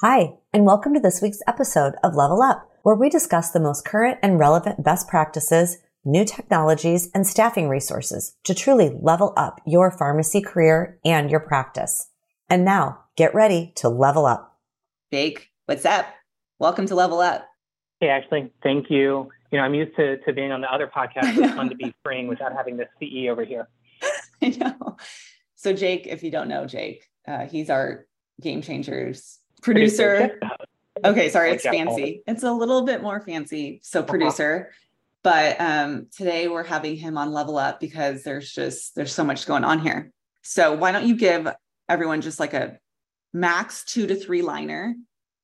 Hi, and welcome to this week's episode of Level Up, where we discuss the most current and relevant best practices, new technologies, and staffing resources to truly level up your pharmacy career and your practice. And now, get ready to level up. Jake, what's up? Welcome to Level Up. Hey, Ashlee, thank you. You know, I'm used to, to being on the other podcast. It's fun to be freeing without having the CE over here. I know. So, Jake, if you don't know Jake, uh, he's our Game Changers producer. Okay, sorry, it's fancy. It's a little bit more fancy. So uh-huh. producer. But um, today we're having him on Level Up because there's just there's so much going on here. So why don't you give everyone just like a max two to three liner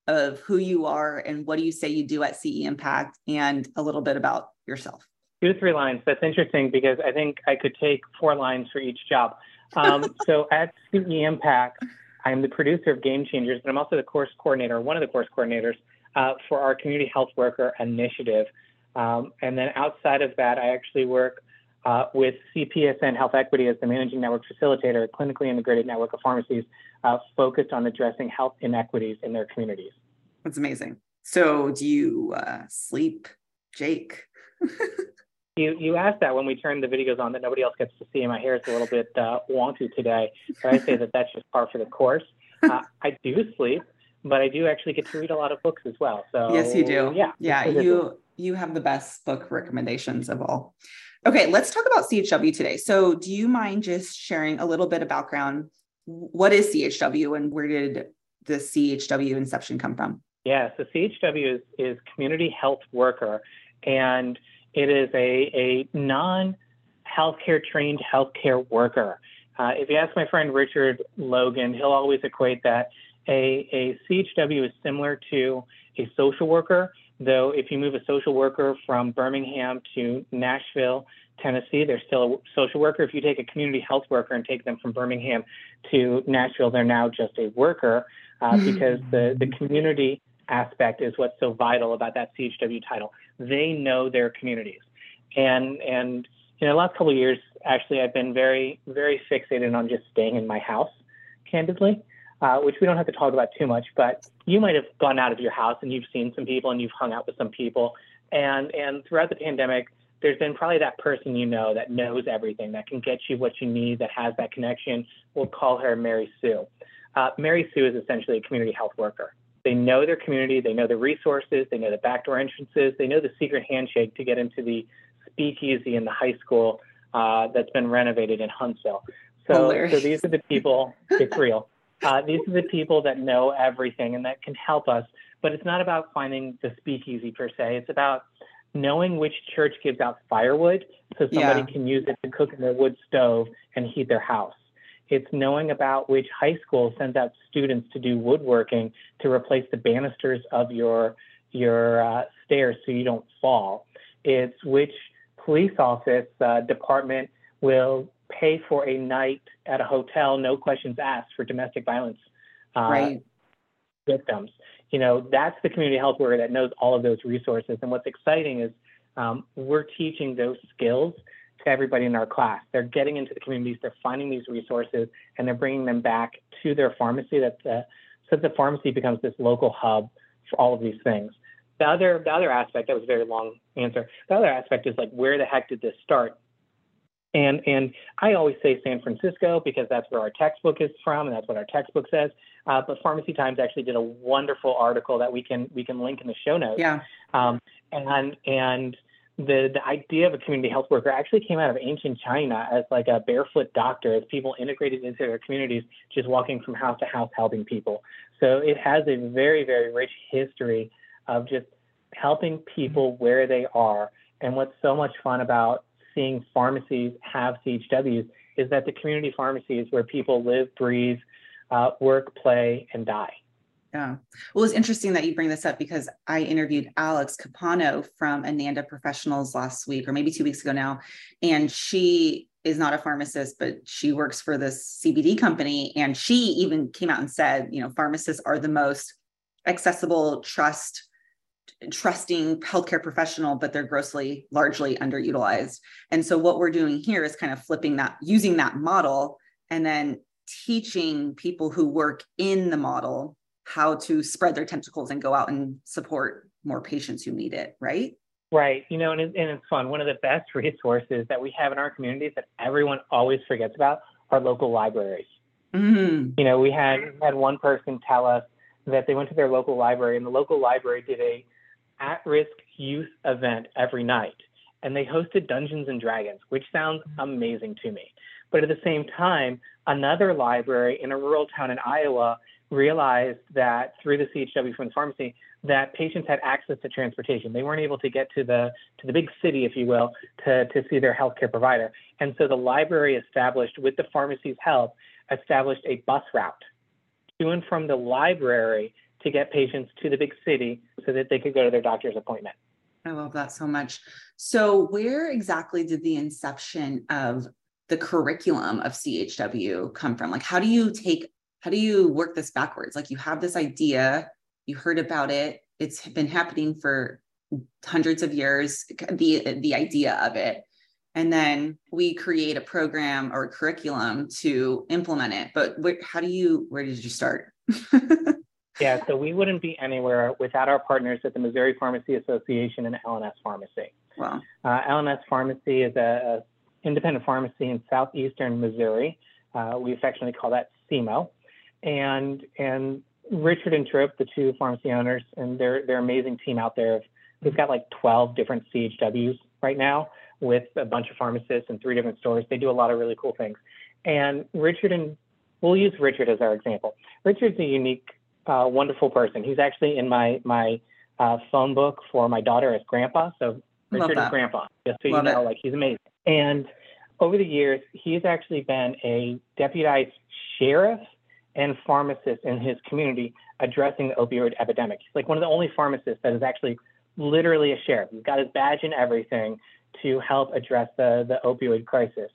of who you are and what do you say you do at CE Impact and a little bit about yourself. Two to three lines. That's interesting because I think I could take four lines for each job. Um, so at CE Impact, I'm the producer of Game Changers, but I'm also the course coordinator, one of the course coordinators uh, for our Community Health Worker Initiative. Um, and then outside of that, I actually work uh, with CPESN Health Equity as the managing network facilitator, a clinically integrated network of pharmacies uh, focused on addressing health inequities in their communities. That's amazing. So, do you uh, sleep, Jake? You you asked that when we turned the videos on that nobody else gets to see. My hair is a little bit uh, wonky today, but I say that that's just par for the course. Uh, I do sleep, but I do actually get to read a lot of books as well. So yes, you do. Yeah, yeah. You you have the best book recommendations of all. Okay, let's talk about CHW today. So, do you mind just sharing a little bit of background? What is CHW and where did the CHW inception come from? Yeah, so CHW is, is community health worker, and it is a, a non healthcare trained healthcare worker. Uh, if you ask my friend Richard Logan, he'll always equate that a, a CHW is similar to a social worker, though if you move a social worker from Birmingham to Nashville, Tennessee, they're still a social worker. If you take a community health worker and take them from Birmingham to Nashville, they're now just a worker uh, mm-hmm. because the, the community aspect is what's so vital about that CHW title. They know their communities. And, and you know, the last couple of years, actually, I've been very, very fixated on just staying in my house, candidly, uh, which we don't have to talk about too much, but you might have gone out of your house and you've seen some people and you've hung out with some people. And, and throughout the pandemic, there's been probably that person you know that knows everything, that can get you what you need, that has that connection. We'll call her Mary Sue. Uh, Mary Sue is essentially a community health worker. They know their community, they know the resources, they know the backdoor entrances, they know the secret handshake to get into the speakeasy in the high school uh, that's been renovated in Huntsville. So, so these are the people, it's real. Uh, these are the people that know everything and that can help us. But it's not about finding the speakeasy per se. It's about knowing which church gives out firewood so somebody yeah. can use it to cook in their wood stove and heat their house. It's knowing about which high school sends out students to do woodworking to replace the banisters of your your uh, stairs so you don't fall. It's which police office uh, department will pay for a night at a hotel, no questions asked, for domestic violence uh, right. victims. You know, that's the community health worker that knows all of those resources. And what's exciting is um, we're teaching those skills to everybody in our class. They're getting into the communities, they're finding these resources, and they're bringing them back to their pharmacy. That the, so the pharmacy becomes this local hub for all of these things. The other, the other aspect, that was a very long answer. The other aspect is like, where the heck did this start? And, and I always say San Francisco because that's where our textbook is from, and that's what our textbook says. Uh, but Pharmacy Times actually did a wonderful article that we can we can link in the show notes. Yeah. Um, and and the the idea of a community health worker actually came out of ancient China as like a barefoot doctor, as people integrated into their communities, just walking from house to house helping people. So it has a very very rich history of just helping people where they are. And what's so much fun about seeing pharmacies have CHWs is that the community pharmacy is where people live, breathe, uh, work, play, and die. Yeah. Well, it's interesting that you bring this up because I interviewed Alex Capano from Ananda Professionals last week, or maybe two weeks ago now. And she is not a pharmacist, but she works for this CBD company. And she even came out and said, you know, pharmacists are the most accessible, trust, trusting healthcare professional, but they're grossly, largely underutilized. And so what we're doing here is kind of flipping that, using that model and then teaching people who work in the model how to spread their tentacles and go out and support more patients who need it, right? Right. You know, and, it, and it's fun. One of the best resources that we have in our communities that everyone always forgets about are local libraries. Mm-hmm. You know, we had had one person tell us that they went to their local library and the local library did a at-risk youth event every night and they hosted Dungeons and Dragons, which sounds amazing to me. But at the same time, another library in a rural town in Iowa realized that through the CHW Friends Pharmacy that patients had access to transportation. They weren't able to get to the to the big city, if you will, to, to see their healthcare provider. And so the library established, with the pharmacy's help, established a bus route to and from the library to get patients to the big city so that they could go to their doctor's appointment. I love that so much. So, where exactly did the inception of the curriculum of CHW come from? Like, how do you take, how do you work this backwards? Like, you have this idea, you heard about it, it's been happening for hundreds of years, the, the idea of it. And then we create a program or a curriculum to implement it. But where, how do you, where did you start? yeah, so we wouldn't be anywhere without our partners at the Missouri Pharmacy Association and LNS Pharmacy. Wow. Uh, LNS Pharmacy is a, a, independent pharmacy in southeastern Missouri. Uh, we affectionately call that SEMO. And and Richard and Tripp, the two pharmacy owners, and their their amazing team out there. We've got like 12 different CHWs right now with a bunch of pharmacists and three different stores. They do a lot of really cool things. And Richard and we'll use Richard as our example. Richard's a unique, uh, wonderful person. He's actually in my my uh, phone book for my daughter as grandpa. So Richard is grandpa, just so Love you know, it. like he's amazing. And over the years, he's actually been a deputized sheriff and pharmacist in his community addressing the opioid epidemic. He's like one of the only pharmacists that is actually literally a sheriff. He's got his badge and everything to help address the, the opioid crisis.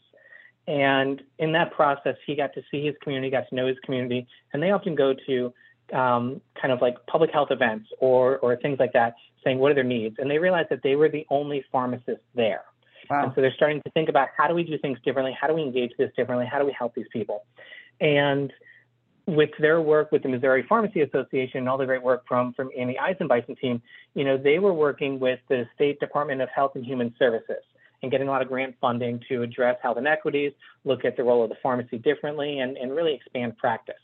And in that process, he got to see his community, got to know his community, and they often go to um, kind of like public health events or, or things like that, saying what are their needs. And they realized that they were the only pharmacists there. Wow. And so they're starting to think about how do we do things differently? How do we engage this differently? How do we help these people? And with their work with the Missouri Pharmacy Association and all the great work from from Annie Eisenbison team, you know, they were working with the State Department of Health and Human Services and getting a lot of grant funding to address health inequities, look at the role of the pharmacy differently, and, and really expand practice.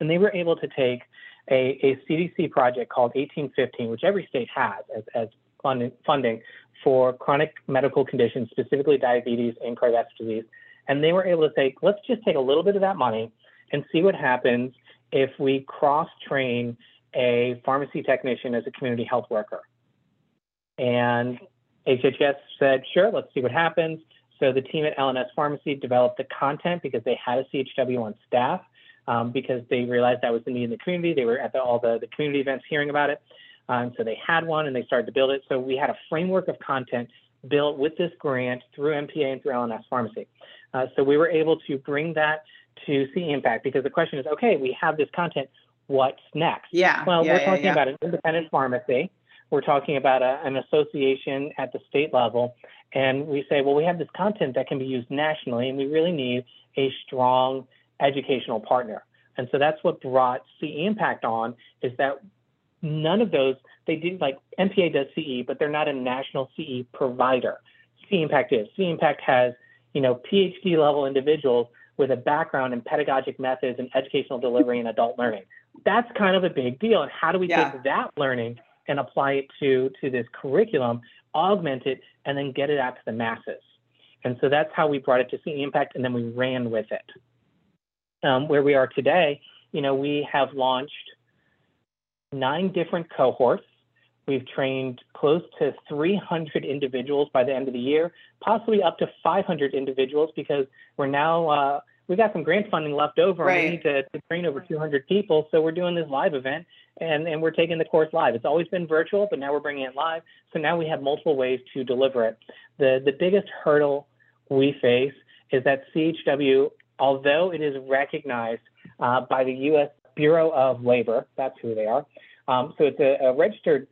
And they were able to take a, a CDC project called 1815, which every state has as, as funding, funding for chronic medical conditions, specifically diabetes and cardiovascular disease. And they were able to say, let's just take a little bit of that money and see what happens if we cross train a pharmacy technician as a community health worker. And HHS said, sure, let's see what happens. So the team at LNS Pharmacy developed the content because they had a CHW on staff um, because they realized that was the need in the community. They were at the, all the, the community events hearing about it. Um, so they had one and they started to build it. So we had a framework of content built with this grant through MPA and through LNS Pharmacy. Uh, so we were able to bring that to CE Impact because the question is, okay, we have this content. What's next? Yeah. Well, yeah, we're talking yeah, yeah. about an independent pharmacy. We're talking about a, an association at the state level. And we say, well, we have this content that can be used nationally, and we really need a strong educational partner. And so that's what brought CE Impact on is that none of those, they do like MPA does CE, but they're not a national CE provider. CE Impact is. CE Impact has, you know, PhD level individuals with a background in pedagogic methods and educational delivery and adult learning. That's kind of a big deal. And how do we yeah. take that learning and apply it to, to this curriculum, augment it, and then get it out to the masses? And so that's how we brought it to CE Impact, and then we ran with it. Um, where we are today, you know, we have launched nine different cohorts. We've trained close to 300 individuals by the end of the year, possibly up to 500 individuals because we're now uh, we got some grant funding left over right. and we need to, to, train over 200 people. So we're doing this live event and, and we're taking the course live. It's always been virtual, but now we're bringing it live. So now we have multiple ways to deliver it. The, the biggest hurdle we face is that CHW, although it is recognized uh, by the U.S. Bureau of Labor, that's who they are. Um, so it's a, a registered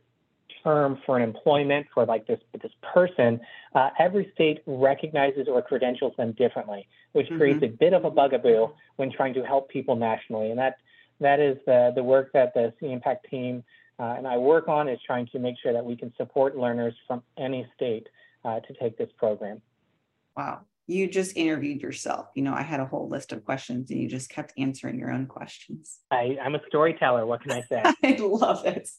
term for an employment for like this this person, uh, every state recognizes or credentials them differently, which mm-hmm. creates a bit of a bugaboo when trying to help people nationally. And that that is the, the work that the CE Impact team uh, and I work on is trying to make sure that we can support learners from any state uh, to take this program. Wow. You just interviewed yourself. You know, I had a whole list of questions and you just kept answering your own questions. I, I'm a storyteller. What can I say? I love it.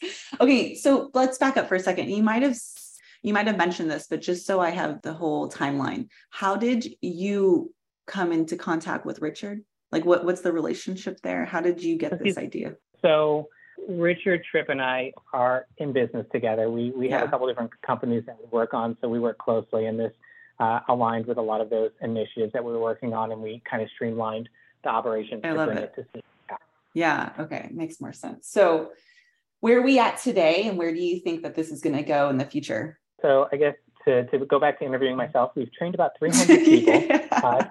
Okay, so let's back up for a second. You might have you might have mentioned this, but just so I have the whole timeline, how did you come into contact with Richard? Like what what's the relationship there? How did you get this idea? So Richard Tripp and I are in business together. We we yeah. have a couple different companies that we work on, so we work closely, and this uh, aligned with a lot of those initiatives that we were working on, and we kind of streamlined the operations I to bring it. it to Yeah. Okay, makes more sense. So, where are we at today, and where do you think that this is going to go in the future? So, I guess to, to go back to interviewing myself, we've trained about 300 people. yeah. uh,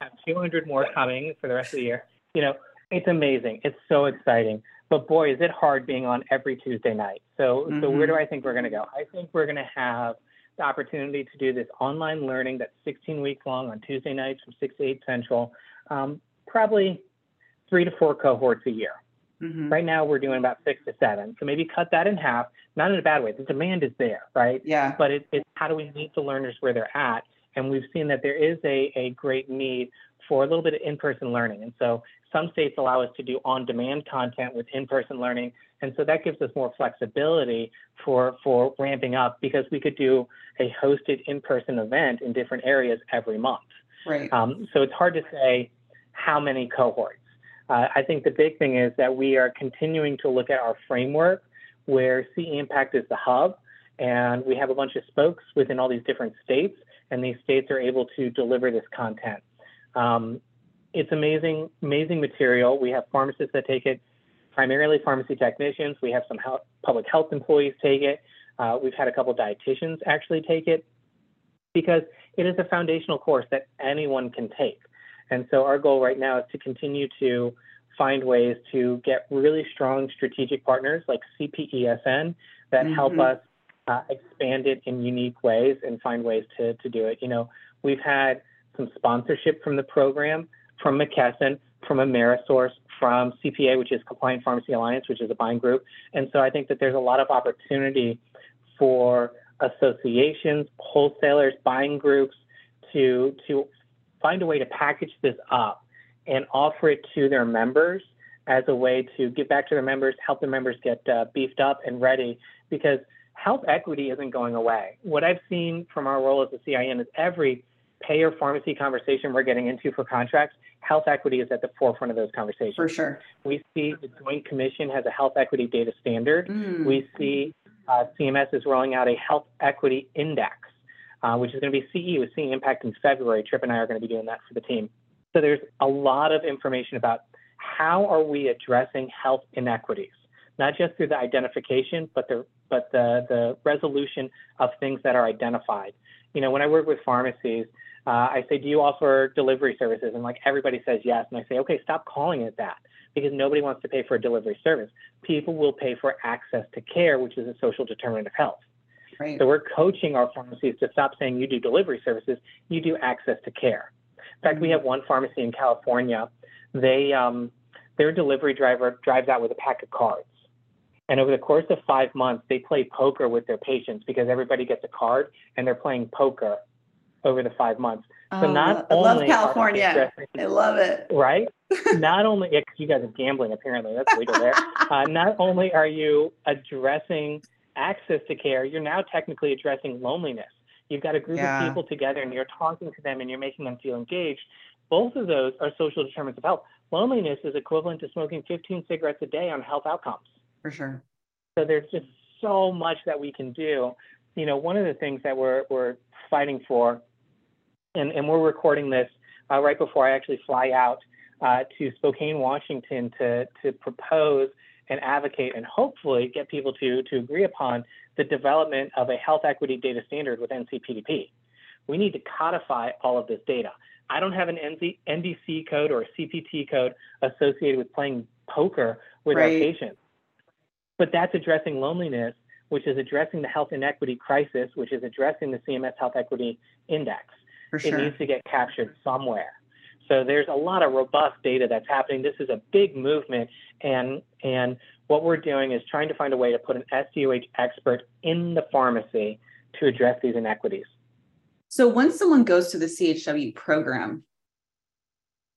have 200 more coming for the rest of the year. You know, it's amazing. It's so exciting. But boy, is it hard being on every Tuesday night. So, mm-hmm. so where do mm-hmm. I think we're going to go? I think we're going to have the opportunity to do this online learning that's 16 weeks long on Tuesday nights from 6 to 8 Central, um, probably three to four cohorts a year. Mm-hmm. Right now, we're doing about six to seven. So maybe cut that in half, not in a bad way. The demand is there, right? Yeah. But it, it's how do we meet the learners where they're at? And we've seen that there is a, a great need for a little bit of in-person learning. And so some states allow us to do on-demand content with in-person learning. And so that gives us more flexibility for, for ramping up because we could do a hosted in-person event in different areas every month. Right. Um, so it's hard to say how many cohorts. Uh, I think the big thing is that we are continuing to look at our framework where CE Impact is the hub, and we have a bunch of spokes within all these different states, and these states are able to deliver this content. Um, it's amazing, amazing material. We have pharmacists that take it, primarily pharmacy technicians. We have some health, public health employees take it. Uh, we've had a couple dietitians actually take it because it is a foundational course that anyone can take. And so our goal right now is to continue to find ways to get really strong strategic partners like CPESN that mm-hmm. help us uh, expand it in unique ways and find ways to, to do it. You know, we've had some sponsorship from the program, from McKesson, from Amerisource, from CPA, which is Compliant Pharmacy Alliance, which is a buying group. And so I think that there's a lot of opportunity for associations, wholesalers, buying groups to to find a way to package this up and offer it to their members as a way to give back to their members, help their members get uh, beefed up and ready because health equity isn't going away. What I've seen from our role as a CIN is every payer pharmacy conversation we're getting into for contracts, health equity is at the forefront of those conversations. For sure. We see the Joint Commission has a health equity data standard. Mm. We see uh, CMS is rolling out a health equity index, uh, which is going to be CE with CE Impact in February. Tripp and I are going to be doing that for the team. So there's a lot of information about how are we addressing health inequities, not just through the identification, but the but the the resolution of things that are identified. You know, when I work with pharmacies, uh, I say, do you offer delivery services? And like everybody says yes. And I say, okay, stop calling it that because nobody wants to pay for a delivery service. People will pay for access to care, which is a social determinant of health. Right. So we're coaching our pharmacies to stop saying you do delivery services, you do access to care. In fact, mm-hmm. we have one pharmacy in California. They um, their delivery driver drives out with a pack of cards. And over the course of five months, they play poker with their patients because everybody gets a card and they're playing poker over the five months. So oh, not I only love California. I love it. Right? not only yeah, you guys are gambling apparently that's legal there. Uh, not only are you addressing access to care, you're now technically addressing loneliness. You've got a group yeah. of people together and you're talking to them and you're making them feel engaged. Both of those are social determinants of health. Loneliness is equivalent to smoking 15 cigarettes a day on health outcomes. For sure. So there's just so much that we can do. You know, one of the things that we're we're fighting for and, and we're recording this uh, right before I actually fly out uh, to Spokane, Washington to, to propose and advocate and hopefully get people to, to agree upon the development of a health equity data standard with NCPDP. We need to codify all of this data. I don't have an NZ, NDC code or a CPT code associated with playing poker with right. our patients, but that's addressing loneliness, which is addressing the health inequity crisis, which is addressing the CMS Health Equity Index. For sure. It needs to get captured somewhere. So there's a lot of robust data that's happening. This is a big movement, and and what we're doing is trying to find a way to put an SDOH expert in the pharmacy to address these inequities. So once someone goes to the CHW program,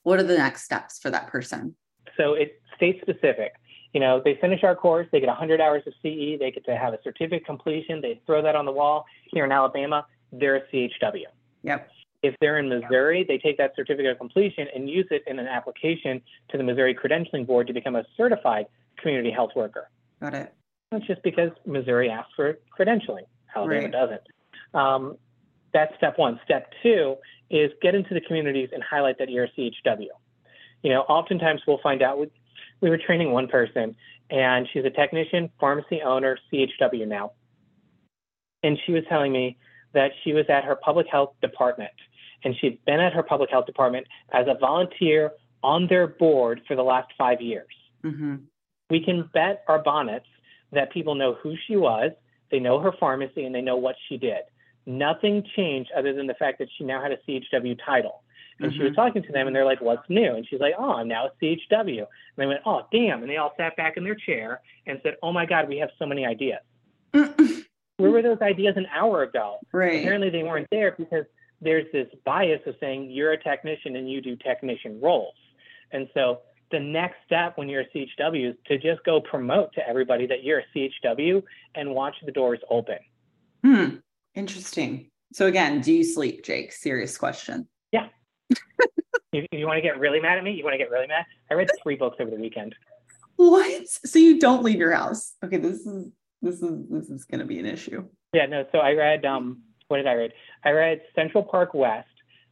what are the next steps for that person? So it's state specific. You know, they finish our course, they get 100 hours of CE, they get to have a certificate completion, they throw that on the wall. Here in Alabama, they're a CHW. Yep. If they're in Missouri, they take that certificate of completion and use it in an application to the Missouri Credentialing Board to become a certified community health worker. Got it. That's just because Missouri asks for credentialing. Alabama right. doesn't. Um, that's step one. Step two is get into the communities and highlight that you're a CHW. You know, oftentimes we'll find out we, we were training one person and she's a technician, pharmacy owner, CHW now. And she was telling me that she was at her public health department and she'd been at her public health department as a volunteer on their board for the last five years. Mm-hmm. We can bet our bonnets that people know who she was, they know her pharmacy, and they know what she did. Nothing changed other than the fact that she now had a CHW title. And mm-hmm. she was mm-hmm. talking to them, and they're like, "What's new?" And she's like, "Oh, I'm now a CHW." And they went, "Oh, damn!" And they all sat back in their chair and said, "Oh my God, we have so many ideas." Where were those ideas an hour ago? Right. Apparently, they weren't there because there's this bias of saying you're a technician and you do technician roles. And so the next step when you're a CHW is to just go promote to everybody that you're a CHW and watch the doors open. Hmm. Interesting. So again, do you sleep, Jake? Serious question. Yeah. If, you want to get really mad at me, you want to get really mad. I read three books over the weekend. What? So you don't leave your house? Okay, this is this is this is going to be an issue. Yeah. No. So I read. Um. What did I read? I read Central Park West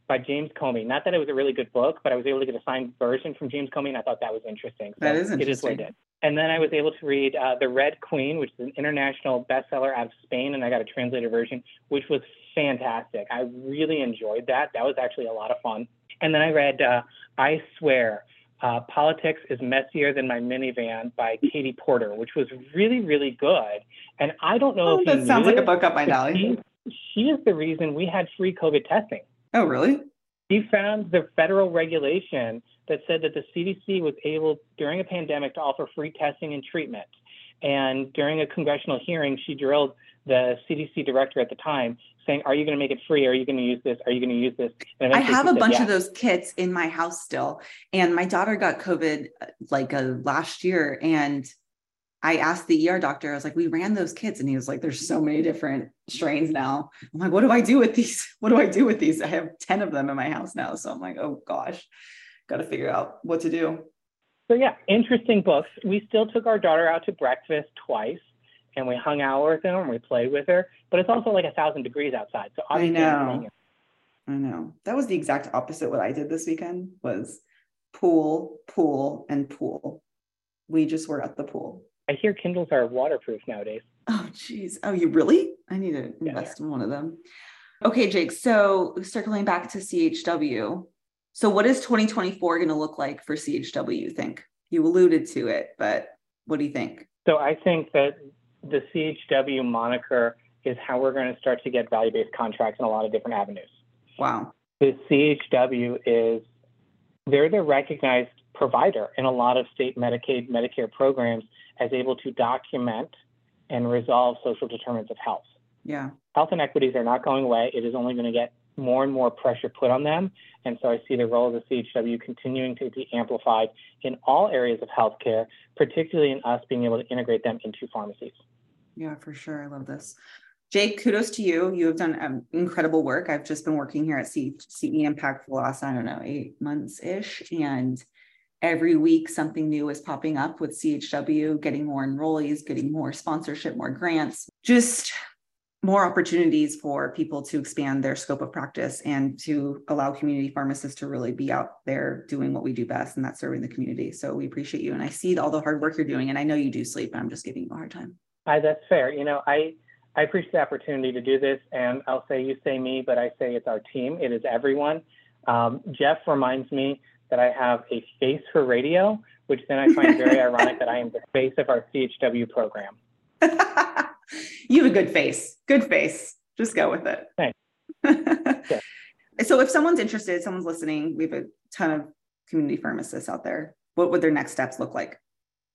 by James Comey. Not that it was a really good book, but I was able to get a signed version from James Comey, and I thought that was interesting. So that is interesting. It is what it is. And then I was able to read uh, The Red Queen, which is an international bestseller out of Spain, and I got a translated version, which was fantastic. I really enjoyed that. That was actually a lot of fun. And then I read uh, I Swear, uh, Politics is Messier Than My Minivan by Katie Porter, which was really, really good. And I don't know oh, if that sounds like it, a book up my alley. She, she is the reason we had free COVID testing. Oh, really? He found the federal regulation that said that the CDC was able, during a pandemic, to offer free testing and treatment. And during a congressional hearing, she drilled the CDC director at the time, saying, "Are you going to make it free? Are you going to use this? Are you going to use this?" I have a said, bunch yeah. of those kits in my house still, and my daughter got COVID like a uh, last year, and I asked the ER doctor, I was like, we ran those kits. And he was like, there's so many different strains now. I'm like, what do I do with these? What do I do with these? I have 10 of them in my house now. So I'm like, oh gosh, got to figure out what to do. So yeah, interesting books. We still took our daughter out to breakfast twice and we hung out with her and we played with her, but it's also like a thousand degrees outside. So I know. I know. That was the exact opposite what I did this weekend was pool, pool, and pool. We just were at the pool. I hear Kindles are waterproof nowadays. Oh, geez. Oh, you really? I need to invest yeah. in one of them. Okay, Jake. So circling back to CHW. So what is 2024 going to look like for CHW, you think? You alluded to it, but what do you think? So I think that the CHW moniker is how we're going to start to get value-based contracts in a lot of different avenues. Wow. The CHW is they're the recognized provider in a lot of state Medicaid, Medicare programs as able to document and resolve social determinants of health. Yeah. Health inequities are not going away. It is only going to get more and more pressure put on them. And so I see the role of the CHW continuing to be amplified in all areas of healthcare, particularly in us being able to integrate them into pharmacies. Yeah, for sure. I love this. Jake, kudos to you. You have done um, incredible work. I've just been working here at C- CE Impact for the last, I don't know, eight months ish. And every week something new is popping up with CHW, getting more enrollees, getting more sponsorship, more grants, just more opportunities for people to expand their scope of practice and to allow community pharmacists to really be out there doing what we do best, and that's serving the community. So we appreciate you. And I see all the hard work you're doing, and I know you do sleep, but I'm just giving you a hard time. Hi, that's fair. You know, I I appreciate the opportunity to do this, and I'll say you say me, but I say it's our team. It is everyone. Um, Jeff reminds me that I have a face for radio, which then I find very ironic that I am the face of our CHW program. you have a good face. Good face. Just go with it. Thanks. yeah. So if someone's interested, someone's listening, we have a ton of community pharmacists out there. What would their next steps look like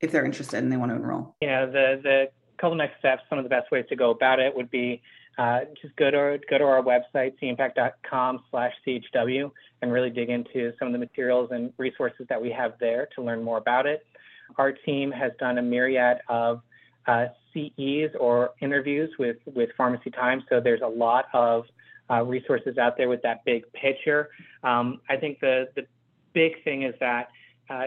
if they're interested and they want to enroll? Yeah, the the couple next steps, some of the best ways to go about it would be uh, just go to go to our website, ceimpact.com slash CHW, and really dig into some of the materials and resources that we have there to learn more about it. Our team has done a myriad of uh, CEs or interviews with, with Pharmacy Times, so there's a lot of uh, resources out there with that big picture. Um, I think the, the big thing is that uh,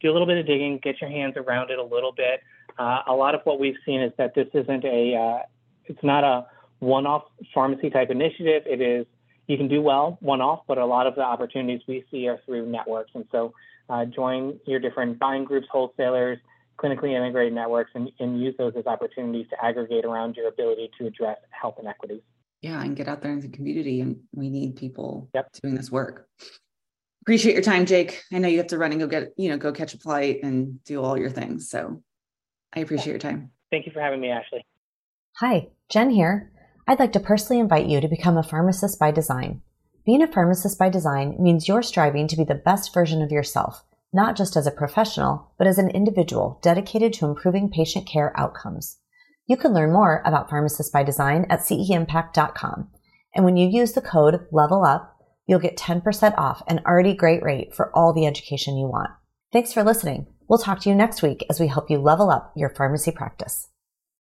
do a little bit of digging, get your hands around it a little bit. Uh, a lot of what we've seen is that this isn't a, uh, it's not a one-off pharmacy type initiative. It is you can do well one-off, but a lot of the opportunities we see are through networks. And so uh, join your different buying groups, wholesalers, clinically integrated networks, and, and use those as opportunities to aggregate around your ability to address health inequities. Yeah, and get out there in the community, and we need people yep. doing this work. Appreciate your time, Jake. I know you have to run and go get, you know, go catch a flight and do all your things. So I appreciate your time. Thank you for having me, Ashlee. Hi, Jen here. I'd like to personally invite you to become a pharmacist by design. Being a pharmacist by design means you're striving to be the best version of yourself, not just as a professional, but as an individual dedicated to improving patient care outcomes. You can learn more about Pharmacist by Design at ceimpact.com. And when you use the code LEVEL UP, you'll get 10% off an already great rate for all the education you want. Thanks for listening. We'll talk to you next week as we help you level up your pharmacy practice.